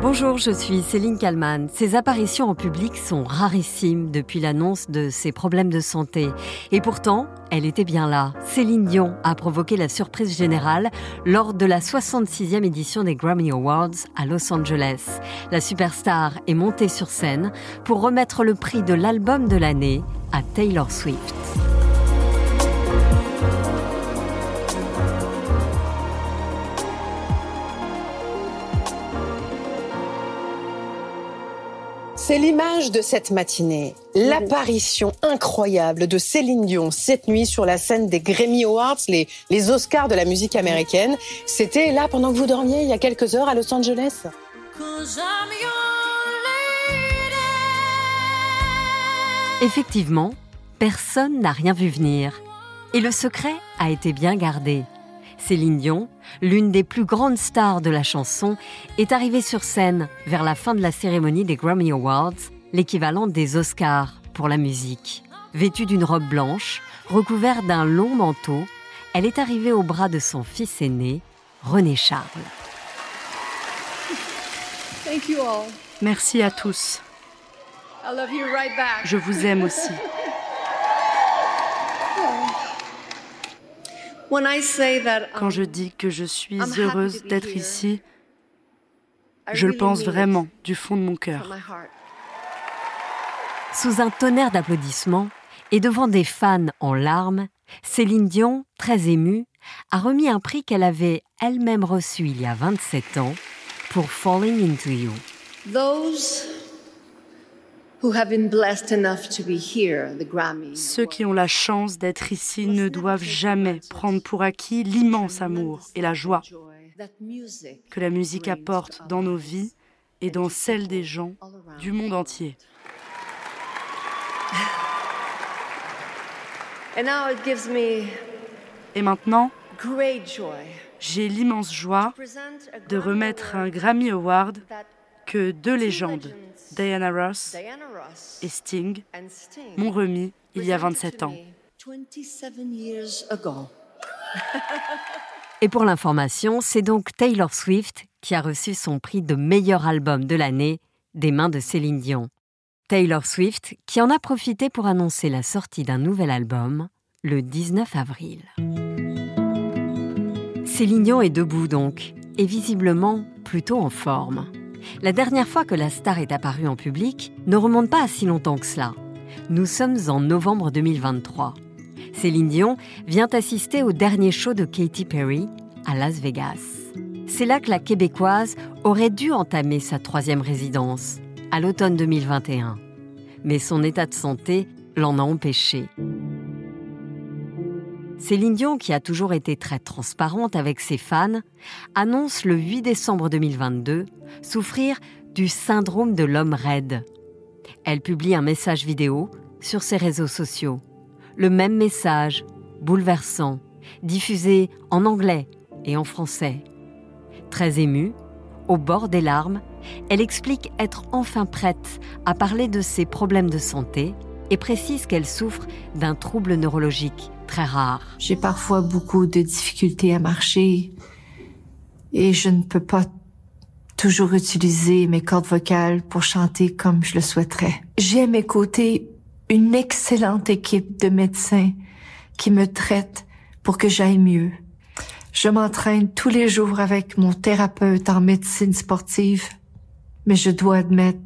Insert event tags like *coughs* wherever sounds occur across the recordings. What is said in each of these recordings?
Bonjour, je suis Céline Kalman. Ses apparitions en public sont rarissimes depuis l'annonce de ses problèmes de santé. Et pourtant, elle était bien là. Céline Dion a provoqué la surprise générale lors de la 66e édition des Grammy Awards à Los Angeles. La superstar est montée sur scène pour remettre le prix de l'album de l'année à Taylor Swift. C'est l'image de cette matinée, l'apparition incroyable de Céline Dion cette nuit sur la scène des Grammy Awards, les, les Oscars de la musique américaine. C'était là pendant que vous dormiez il y a quelques heures à Los Angeles. Effectivement, personne n'a rien vu venir. Et le secret a été bien gardé. Céline Dion, l'une des plus grandes stars de la chanson, est arrivée sur scène vers la fin de la cérémonie des Grammy Awards, l'équivalent des Oscars pour la musique. Vêtue d'une robe blanche, recouverte d'un long manteau, elle est arrivée au bras de son fils aîné, René Charles. Merci à tous. Je vous aime aussi. Quand je dis que je suis heureuse d'être ici, je le pense vraiment du fond de mon cœur. Sous un tonnerre d'applaudissements et devant des fans en larmes, Céline Dion, très émue, a remis un prix qu'elle avait elle-même reçu il y a 27 ans pour Falling Into You. Ceux qui ont la chance d'être ici ne doivent jamais prendre pour acquis l'immense amour et la joie que la musique apporte dans nos vies et dans celles des gens du monde entier. Et maintenant, j'ai l'immense joie de remettre un Grammy Award que deux légendes, Diana Ross et Sting, m'ont remis il y a 27 ans. Et pour l'information, c'est donc Taylor Swift qui a reçu son prix de meilleur album de l'année des mains de Céline Dion. Taylor Swift qui en a profité pour annoncer la sortie d'un nouvel album le 19 avril. Céline Dion est debout donc, et visiblement plutôt en forme. La dernière fois que la star est apparue en public ne remonte pas à si longtemps que cela. Nous sommes en novembre 2023. Céline Dion vient assister au dernier show de Katy Perry à Las Vegas. C'est là que la Québécoise aurait dû entamer sa troisième résidence, à l'automne 2021. Mais son état de santé l'en a empêché. Céline Dion, qui a toujours été très transparente avec ses fans, annonce le 8 décembre 2022 souffrir du syndrome de l'homme raide. Elle publie un message vidéo sur ses réseaux sociaux. Le même message, bouleversant, diffusé en anglais et en français. Très émue, au bord des larmes, elle explique être enfin prête à parler de ses problèmes de santé et précise qu'elle souffre d'un trouble neurologique très rare. J'ai parfois beaucoup de difficultés à marcher et je ne peux pas toujours utiliser mes cordes vocales pour chanter comme je le souhaiterais. J'ai à mes côtés une excellente équipe de médecins qui me traitent pour que j'aille mieux. Je m'entraîne tous les jours avec mon thérapeute en médecine sportive, mais je dois admettre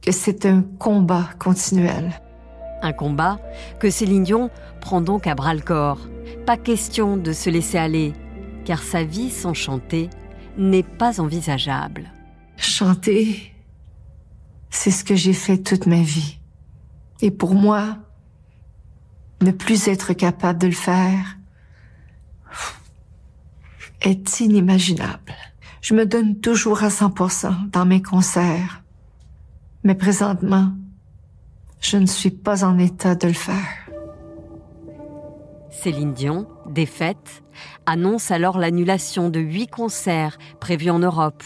que c'est un combat continuel. Un combat que Céline Dion prend donc à bras le corps. Pas question de se laisser aller, car sa vie sans chanter n'est pas envisageable. Chanter, c'est ce que j'ai fait toute ma vie. Et pour moi, ne plus être capable de le faire est inimaginable. Je me donne toujours à 100% dans mes concerts. Mais présentement, je ne suis pas en état de le faire. Céline Dion, défaite, annonce alors l'annulation de huit concerts prévus en Europe,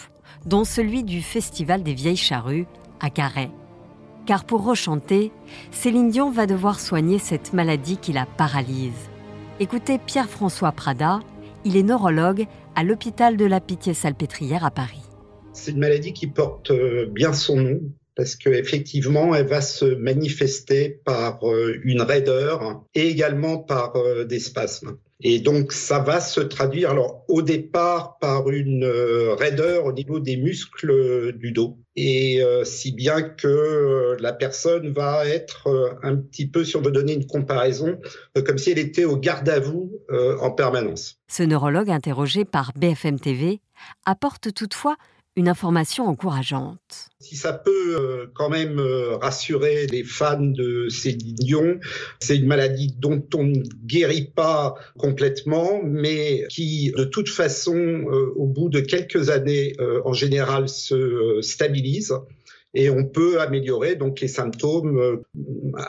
dont celui du Festival des Vieilles Charrues à Carhaix. Car pour rechanter, Céline Dion va devoir soigner cette maladie qui la paralyse. Écoutez Pierre-François Prada, il est neurologue à l'hôpital de la Pitié-Salpêtrière à Paris. C'est une maladie qui porte bien son nom parce qu'effectivement, elle va se manifester par une raideur et également par des spasmes. Et donc, ça va se traduire, alors, au départ, par une euh, raideur au niveau des muscles du dos. Et euh, si bien que euh, la personne va être un petit peu, si on veut donner une comparaison, comme si elle était au garde à vous en permanence. Ce neurologue interrogé par BFM TV apporte toutefois une information encourageante. Si ça peut euh, quand même euh, rassurer les fans de Céline Dion, c'est une maladie dont on ne guérit pas complètement, mais qui de toute façon, euh, au bout de quelques années, en général, se stabilise et on peut améliorer donc les symptômes,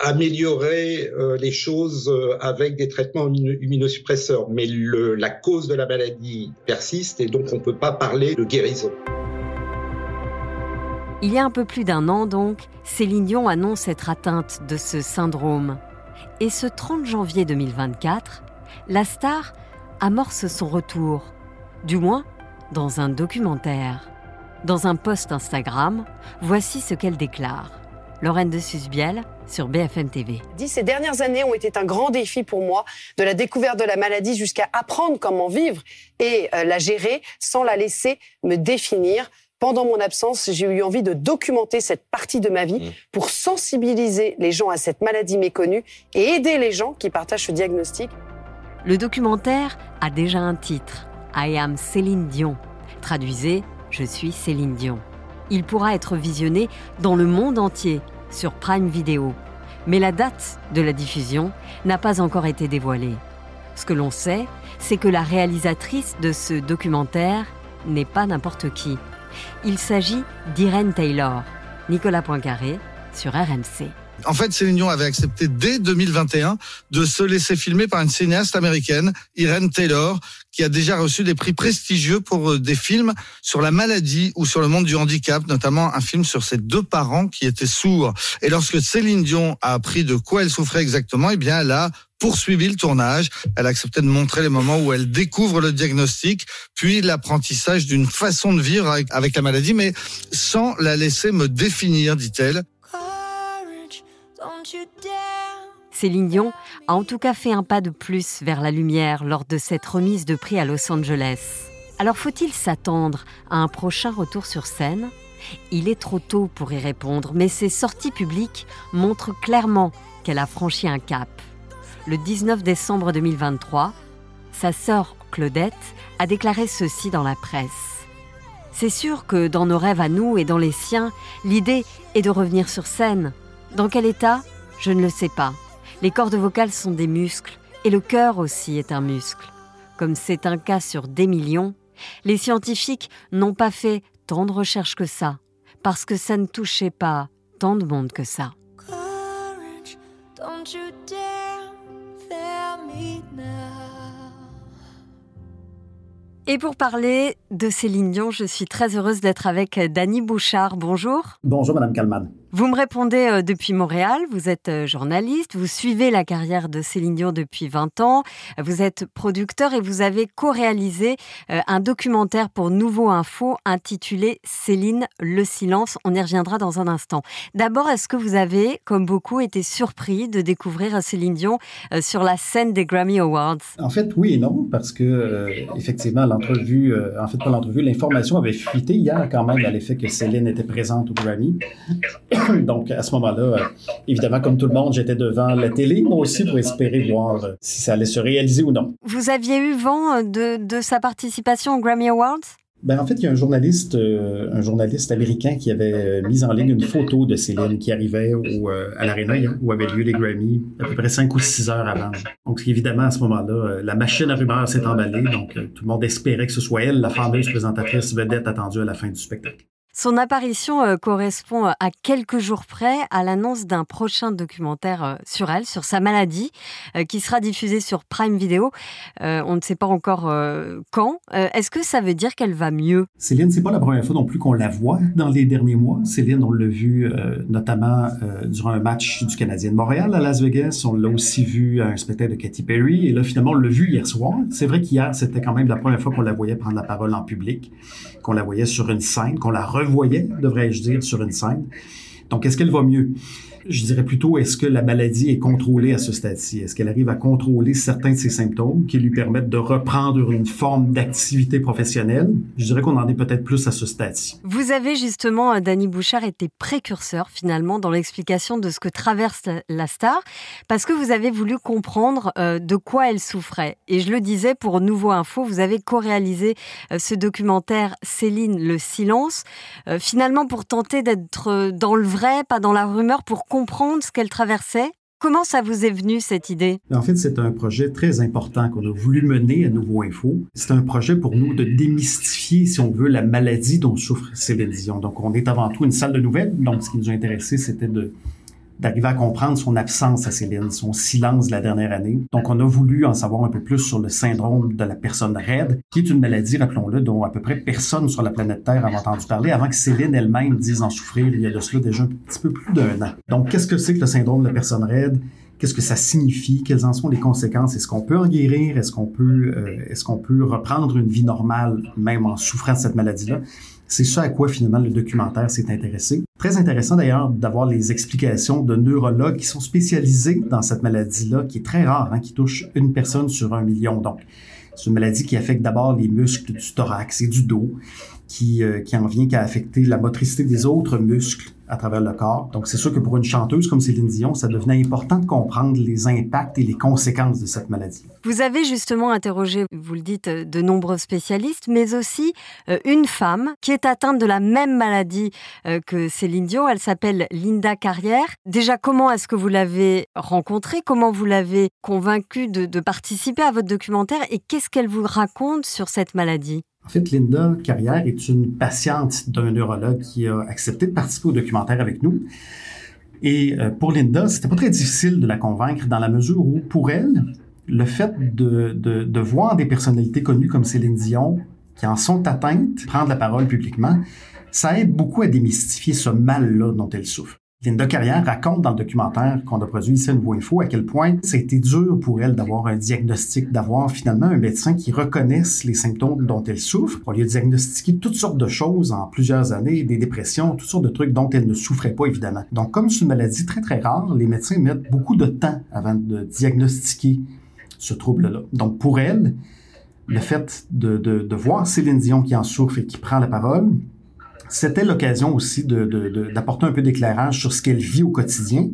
améliorer les choses avec des traitements immunosuppresseurs. Mais la cause de la maladie persiste et donc on ne peut pas parler de guérison. Il y a un peu plus d'un an donc, Céline Dion annonce être atteinte de ce syndrome. Et ce 30 janvier 2024, la star amorce son retour, du moins dans un documentaire. Dans un post Instagram, voici ce qu'elle déclare. Lorraine de Susbiel sur BFM TV. Ces dernières années ont été un grand défi pour moi, de la découverte de la maladie jusqu'à apprendre comment vivre et euh, la gérer sans la laisser me définir pendant mon absence, j'ai eu envie de documenter cette partie de ma vie mmh. pour sensibiliser les gens à cette maladie méconnue et aider les gens qui partagent ce diagnostic. Le documentaire a déjà un titre, I am Céline Dion. Traduisez, je suis Céline Dion. Il pourra être visionné dans le monde entier sur Prime Video. Mais la date de la diffusion n'a pas encore été dévoilée. Ce que l'on sait, c'est que la réalisatrice de ce documentaire n'est pas n'importe qui. Il s'agit d'Irene Taylor. Nicolas Poincaré sur RMC. En fait, Céline Dion avait accepté dès 2021 de se laisser filmer par une cinéaste américaine, Irene Taylor, qui a déjà reçu des prix prestigieux pour euh, des films sur la maladie ou sur le monde du handicap, notamment un film sur ses deux parents qui étaient sourds. Et lorsque Céline Dion a appris de quoi elle souffrait exactement, eh bien, elle a poursuivi le tournage. Elle a accepté de montrer les moments où elle découvre le diagnostic, puis l'apprentissage d'une façon de vivre avec, avec la maladie, mais sans la laisser me définir, dit-elle. Céline Dion a en tout cas fait un pas de plus vers la lumière lors de cette remise de prix à Los Angeles. Alors faut-il s'attendre à un prochain retour sur scène? Il est trop tôt pour y répondre, mais ses sorties publiques montrent clairement qu'elle a franchi un cap. Le 19 décembre 2023, sa sœur Claudette a déclaré ceci dans la presse. C'est sûr que dans nos rêves à nous et dans les siens, l'idée est de revenir sur scène. Dans quel état? Je ne le sais pas. Les cordes vocales sont des muscles et le cœur aussi est un muscle. Comme c'est un cas sur des millions, les scientifiques n'ont pas fait tant de recherches que ça, parce que ça ne touchait pas tant de monde que ça. Et pour parler de Céline Dion, je suis très heureuse d'être avec Dany Bouchard. Bonjour. Bonjour, Madame Kalman. Vous me répondez euh, depuis Montréal, vous êtes euh, journaliste, vous suivez la carrière de Céline Dion depuis 20 ans, vous êtes producteur et vous avez co-réalisé euh, un documentaire pour Nouveau Info intitulé Céline, le silence. On y reviendra dans un instant. D'abord, est-ce que vous avez, comme beaucoup, été surpris de découvrir Céline Dion sur la scène des Grammy Awards? En fait, oui et non, parce que effectivement, l'entrevue, en fait pas l'entrevue, l'information avait fuité hier quand même à l'effet que Céline était présente au Grammy. *coughs* Donc, à ce moment-là, euh, évidemment, comme tout le monde, j'étais devant la télé, moi aussi, pour espérer voir euh, si ça allait se réaliser ou non. Vous aviez eu vent euh, de, sa participation aux Grammy Awards? Ben, en fait, il y a un journaliste, un journaliste américain qui avait mis en ligne une photo de Céline qui arrivait au, à l'Arena où avaient lieu les Grammy à peu près cinq ou six heures avant. Donc, évidemment, à ce moment-là, la machine à rumeurs s'est emballée. Donc, tout le monde espérait que ce soit elle, la fameuse présentatrice vedette attendue à la fin du spectacle. Son apparition euh, correspond euh, à quelques jours près à l'annonce d'un prochain documentaire euh, sur elle, sur sa maladie, qui sera diffusé sur Prime Video. on ne sait pas encore quand. Est-ce que ça veut dire qu'elle va mieux? Céline, c'est pas la première fois non plus qu'on la voit dans les derniers mois. Céline, on l'a vu notamment durant un match du Canadien de Montréal à Las Vegas. On l'a aussi vu à un spectacle de Katy Perry. Et là, finalement, on l'a vu hier soir. C'est vrai qu'hier, c'était quand même la première fois qu'on la voyait prendre la parole en public, qu'on la voyait sur une scène, qu'on la revoyait, devrais-je dire, sur une scène. Donc, est-ce qu'elle va mieux? Je dirais plutôt, est-ce que la maladie est contrôlée à ce stade-ci? Est-ce qu'elle arrive à contrôler certains de ses symptômes qui lui permettent de reprendre une forme d'activité professionnelle? Je dirais qu'on en est peut-être plus à ce stade-ci. Vous avez justement, euh, Danny Bouchard, été précurseur finalement dans l'explication de ce que traverse la star, parce que vous avez voulu comprendre euh, de quoi elle souffrait. Et je le disais pour Nouveau Info, vous avez co-réalisé euh, ce documentaire Céline, le silence, finalement pour tenter d'être dans le vrai, pas dans la rumeur, pour comprendre ce qu'elle traversait? Comment ça vous est venu cette idée? En fait, c'est un projet très important qu'on a voulu mener à Nouveau Info. C'est un projet pour nous de démystifier, si on veut, la maladie dont souffre Céline Dion. Donc, on est avant tout une salle de nouvelles. Donc, ce qui nous a intéressé, c'était de d'arriver à comprendre son absence à Céline, son silence de la dernière année. Donc, on a voulu en savoir un peu plus sur le syndrome de la personne raide, qui est une maladie, rappelons-le, dont à peu près personne sur la planète Terre a entendu parler avant que Céline elle-même dise en souffrir il y a de cela déjà un petit peu plus d'un an. Donc, qu'est-ce que c'est que le syndrome de la personne raide? Qu'est-ce que ça signifie? Quelles en sont les conséquences? Est-ce qu'on peut en guérir? Est-ce qu'on peut, euh, est-ce qu'on peut reprendre une vie normale, même en souffrant de cette maladie-là? C'est ça à quoi finalement le documentaire s'est intéressé. Très intéressant d'ailleurs d'avoir les explications de neurologues qui sont spécialisés dans cette maladie-là, qui est très rare, hein, qui touche une personne sur un million. Donc, c'est une maladie qui affecte d'abord les muscles du thorax et du dos, qui, euh, qui en vient qu'à affecter la motricité des autres muscles à travers le corps. Donc, c'est sûr que pour une chanteuse comme Céline Dion, ça devenait important de comprendre les impacts et les conséquences de cette maladie. Vous avez justement interrogé, vous le dites, de nombreux spécialistes, mais aussi euh, une femme qui est atteinte de la même maladie euh, que Céline Dion. Elle s'appelle Linda Carrière. Déjà, comment est-ce que vous l'avez rencontrée? Comment vous l'avez convaincue de participer à votre documentaire? Et qu'est-ce qu'elle vous raconte sur cette maladie? En fait, Linda Carrière est une patiente d'un neurologue qui a accepté de participer au documentaire avec nous. Et euh, pour Linda, c'était pas très difficile de la convaincre dans la mesure où, pour elle, le fait de, de, de voir des personnalités connues comme Céline Dion qui en sont atteintes prendre la parole publiquement, ça aide beaucoup à démystifier ce mal-là dont elle souffre. Linda Carrière raconte dans le documentaire qu'on a produit ici à Nouveau Info à quel point été dur pour elle d'avoir un diagnostic, d'avoir finalement un médecin qui reconnaisse les symptômes dont elle souffre. On lui a diagnostiqué toutes sortes de choses en plusieurs années, des dépressions, toutes sortes de trucs dont elle ne souffrait pas évidemment. Donc comme c'est une maladie très très rare, les médecins mettent beaucoup de temps avant de diagnostiquer ce trouble-là. Donc pour elle, le fait de, de, de voir Céline Dion qui en souffre et qui prend la parole, c'était l'occasion aussi d'apporter un peu d'éclairage sur ce qu'elle vit au quotidien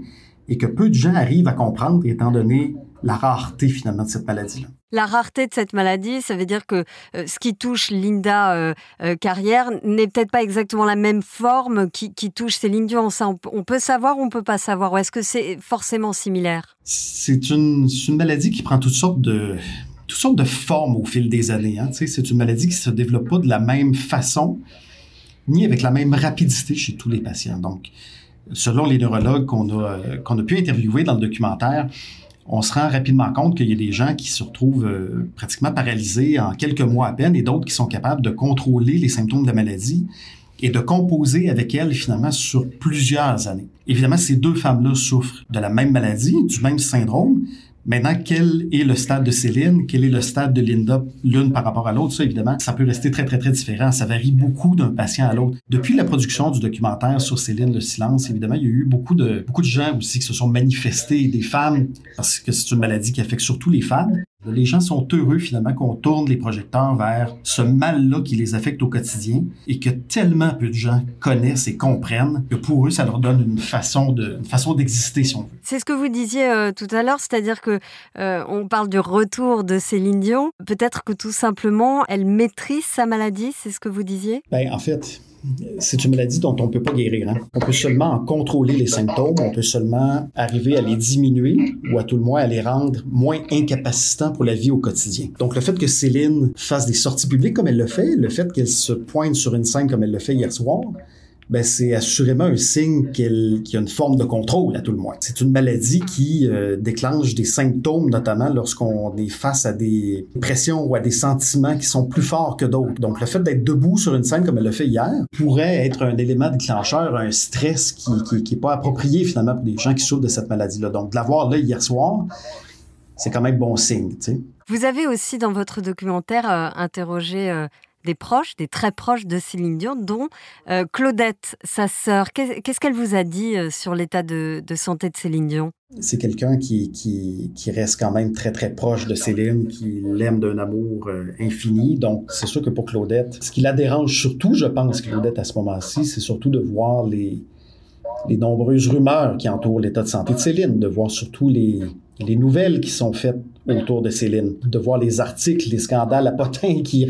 et que peu de gens arrivent à comprendre étant donné la rareté finalement de cette maladie-là. La rareté de cette maladie, ça veut dire que euh, ce qui touche Linda euh, euh, Carrière n'est peut-être pas exactement la même forme qui, touche Céline Dion. Ça, on, peut savoir ou on peut pas savoir? Ou est-ce que c'est forcément similaire? C'est une, une, maladie qui prend toutes sortes de toutes sortes de formes au fil des années. Hein. C'est une maladie qui se développe pas de la même façon ni avec la même rapidité chez tous les patients. Donc, selon les neurologues qu'on a, qu'on a pu interviewer dans le documentaire, on se rend rapidement compte qu'il y a des gens qui se retrouvent euh, pratiquement paralysés en quelques mois à peine et d'autres qui sont capables de contrôler les symptômes de la maladie et de composer avec elle finalement sur plusieurs années. Évidemment, ces deux femmes-là souffrent de la même maladie, du même syndrome, Maintenant, quel est le stade de Céline? Quel est le stade de Linda, l'une par rapport à l'autre? Ça, évidemment, ça peut rester très, très, très différent. Ça varie beaucoup d'un patient à l'autre. Depuis la production du documentaire sur Céline, le silence, évidemment, il y a eu beaucoup de, beaucoup de gens aussi qui se sont manifestés, des femmes, parce que c'est une maladie qui affecte surtout les femmes. Les gens sont heureux finalement qu'on tourne les projecteurs vers ce mal-là qui les affecte au quotidien et que tellement peu de gens connaissent et comprennent que pour eux, ça leur donne une façon de, une façon d'exister, si on veut. C'est ce que vous disiez euh, tout à l'heure, c'est-à-dire que euh, on parle du retour de Céline Dion. Peut-être que tout simplement, elle maîtrise sa maladie, c'est ce que vous disiez? Ben, En fait, c'est une maladie dont on ne peut pas guérir. Hein. On peut seulement en contrôler les symptômes, on peut seulement arriver à les diminuer ou à tout le moins à les rendre moins incapacitants pour la vie au quotidien. Donc le fait que Céline fasse des sorties publiques comme elle le fait, le fait qu'elle se pointe sur une scène comme elle le fait hier soir, ben c'est assurément un signe qu'il y a une forme de contrôle à tout le moins. C'est une maladie qui euh, déclenche des symptômes, notamment lorsqu'on est face à des pressions ou à des sentiments qui sont plus forts que d'autres. Donc le fait d'être debout sur une scène comme elle l'a fait hier pourrait être un élément déclencheur, un stress qui, qui, qui est pas approprié finalement pour des gens qui souffrent de cette maladie-là. Donc de l'avoir là hier soir, c'est quand même bon signe. Vous avez aussi dans votre documentaire euh, interrogé euh, des proches, des très proches de Céline Dion, dont euh, Claudette, sa sœur. Qu'est-ce qu'elle vous a dit euh, sur l'état de, santé de Céline Dion? C'est quelqu'un qui, reste quand même très très proche de Céline, qui l'aime d'un amour euh, infini. Donc c'est sûr que pour Claudette, ce qui la dérange surtout, je pense, Claudette, à ce moment-ci, c'est surtout de voir les nombreuses rumeurs qui entourent l'état de santé de Céline, de voir surtout les, les nouvelles qui sont faites autour de Céline, de voir les articles, les scandales à potins *laughs* qui,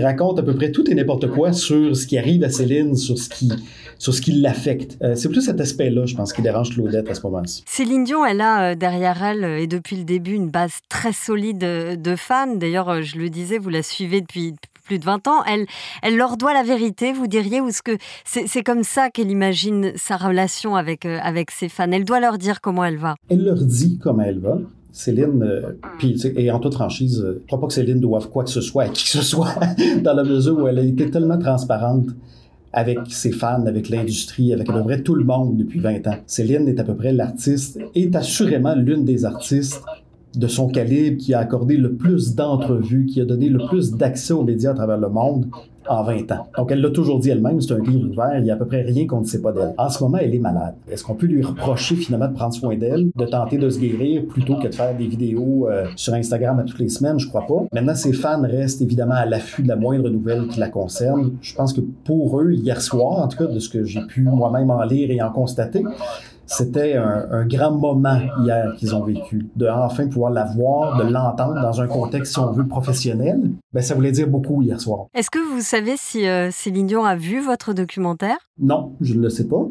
racontent à peu près tout et n'importe quoi sur ce qui arrive à Céline, sur ce qui, sur ce qui l'affecte. Euh, c'est plus cet aspect-là, je pense, qui dérange Claudette à ce moment-ci. Céline Dion, elle a euh, derrière elle, euh, et depuis le début, une base très solide de fans. D'ailleurs, je le disais, vous la suivez depuis plus de 20 ans. Elle, elle leur doit la vérité, vous diriez, ou ce que c'est comme ça qu'elle imagine sa relation avec, avec ses fans. Elle doit leur dire comment elle va. Elle leur dit comment elle va. Céline, euh, puis, et en toute franchise, euh, je crois pas que Céline doive quoi que ce soit à qui que ce soit, *laughs* dans la mesure où elle a été tellement transparente avec ses fans, avec l'industrie, avec à peu près tout le monde depuis 20 ans. Céline est à peu près l'artiste, est assurément l'une des artistes de son calibre qui a accordé le plus d'entrevues, qui a donné le plus d'accès aux médias à travers le monde en 20 ans. Donc, elle l'a toujours dit elle-même, c'est un livre ouvert, il y a à peu près rien qu'on ne sait pas d'elle. En ce moment, elle est malade. Est-ce qu'on peut lui reprocher finalement de prendre soin d'elle, de tenter de se guérir plutôt que de faire des vidéos euh, sur Instagram à toutes les semaines? Je crois pas. Maintenant, ses fans restent évidemment à l'affût de la moindre nouvelle qui la concerne. Je pense que pour eux, hier soir, en tout cas, de ce que j'ai pu moi-même en lire et en constater, c'était un, grand moment hier qu'ils ont vécu. De enfin pouvoir la voir, de l'entendre dans un contexte, si on veut, professionnel, ben, ça voulait dire beaucoup hier soir. Est-ce que vous savez si euh, Céline Dion a vu votre documentaire? Non, je ne le sais pas.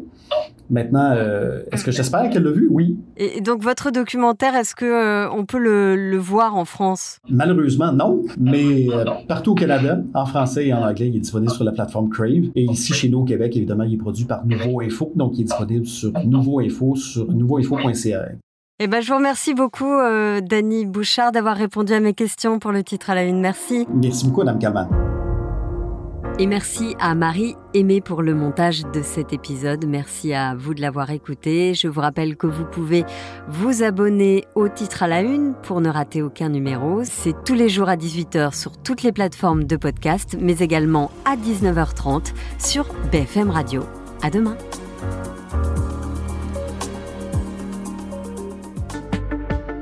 Maintenant, euh, est-ce que j'espère qu'elle l'a vu? Oui. Et donc, votre documentaire, est-ce que euh, on peut le, voir en France? Malheureusement, non. Mais euh, partout au Canada, en français et en anglais, il est disponible sur la plateforme Crave. Et ici, chez nous, au Québec, évidemment, il est produit par Nouveau Info. Donc, il est disponible sur Nouveau Info, sur nouveauinfo.ca. Eh ben, je vous remercie beaucoup, Dany Bouchard, d'avoir répondu à mes questions pour le titre à la une. Merci. Merci beaucoup, Mme Kalman. Et merci à Marie Aimée pour le montage de cet épisode. Merci à vous de l'avoir écouté. Je vous rappelle que vous pouvez vous abonner au titre à la une pour ne rater aucun numéro. C'est tous les jours à 18h sur toutes les plateformes de podcast, mais également à 19h30 sur BFM Radio. À demain.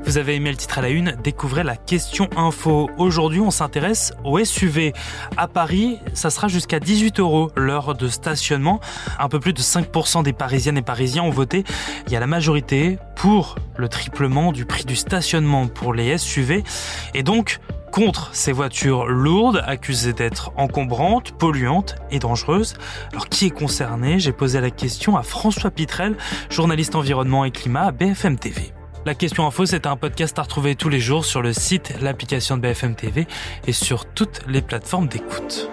Vous avez aimé le titre à la une, découvrez la question info. Aujourd'hui, on s'intéresse au SUV. À Paris, ça sera jusqu'à 18 euros l'heure de stationnement. Un peu plus de 5% des Parisiennes et Parisiens ont voté. Il y a la majorité pour le triplement du prix du stationnement pour les SUV. Et donc, contre ces voitures lourdes accusées d'être encombrantes, polluantes et dangereuses. Alors qui est concerné? J'ai posé la question à François Pitrel, journaliste environnement et climat à BFM TV. La question info, c'est un podcast à retrouver tous les jours sur le site, l'application de BFM TV et sur toutes les plateformes d'écoute.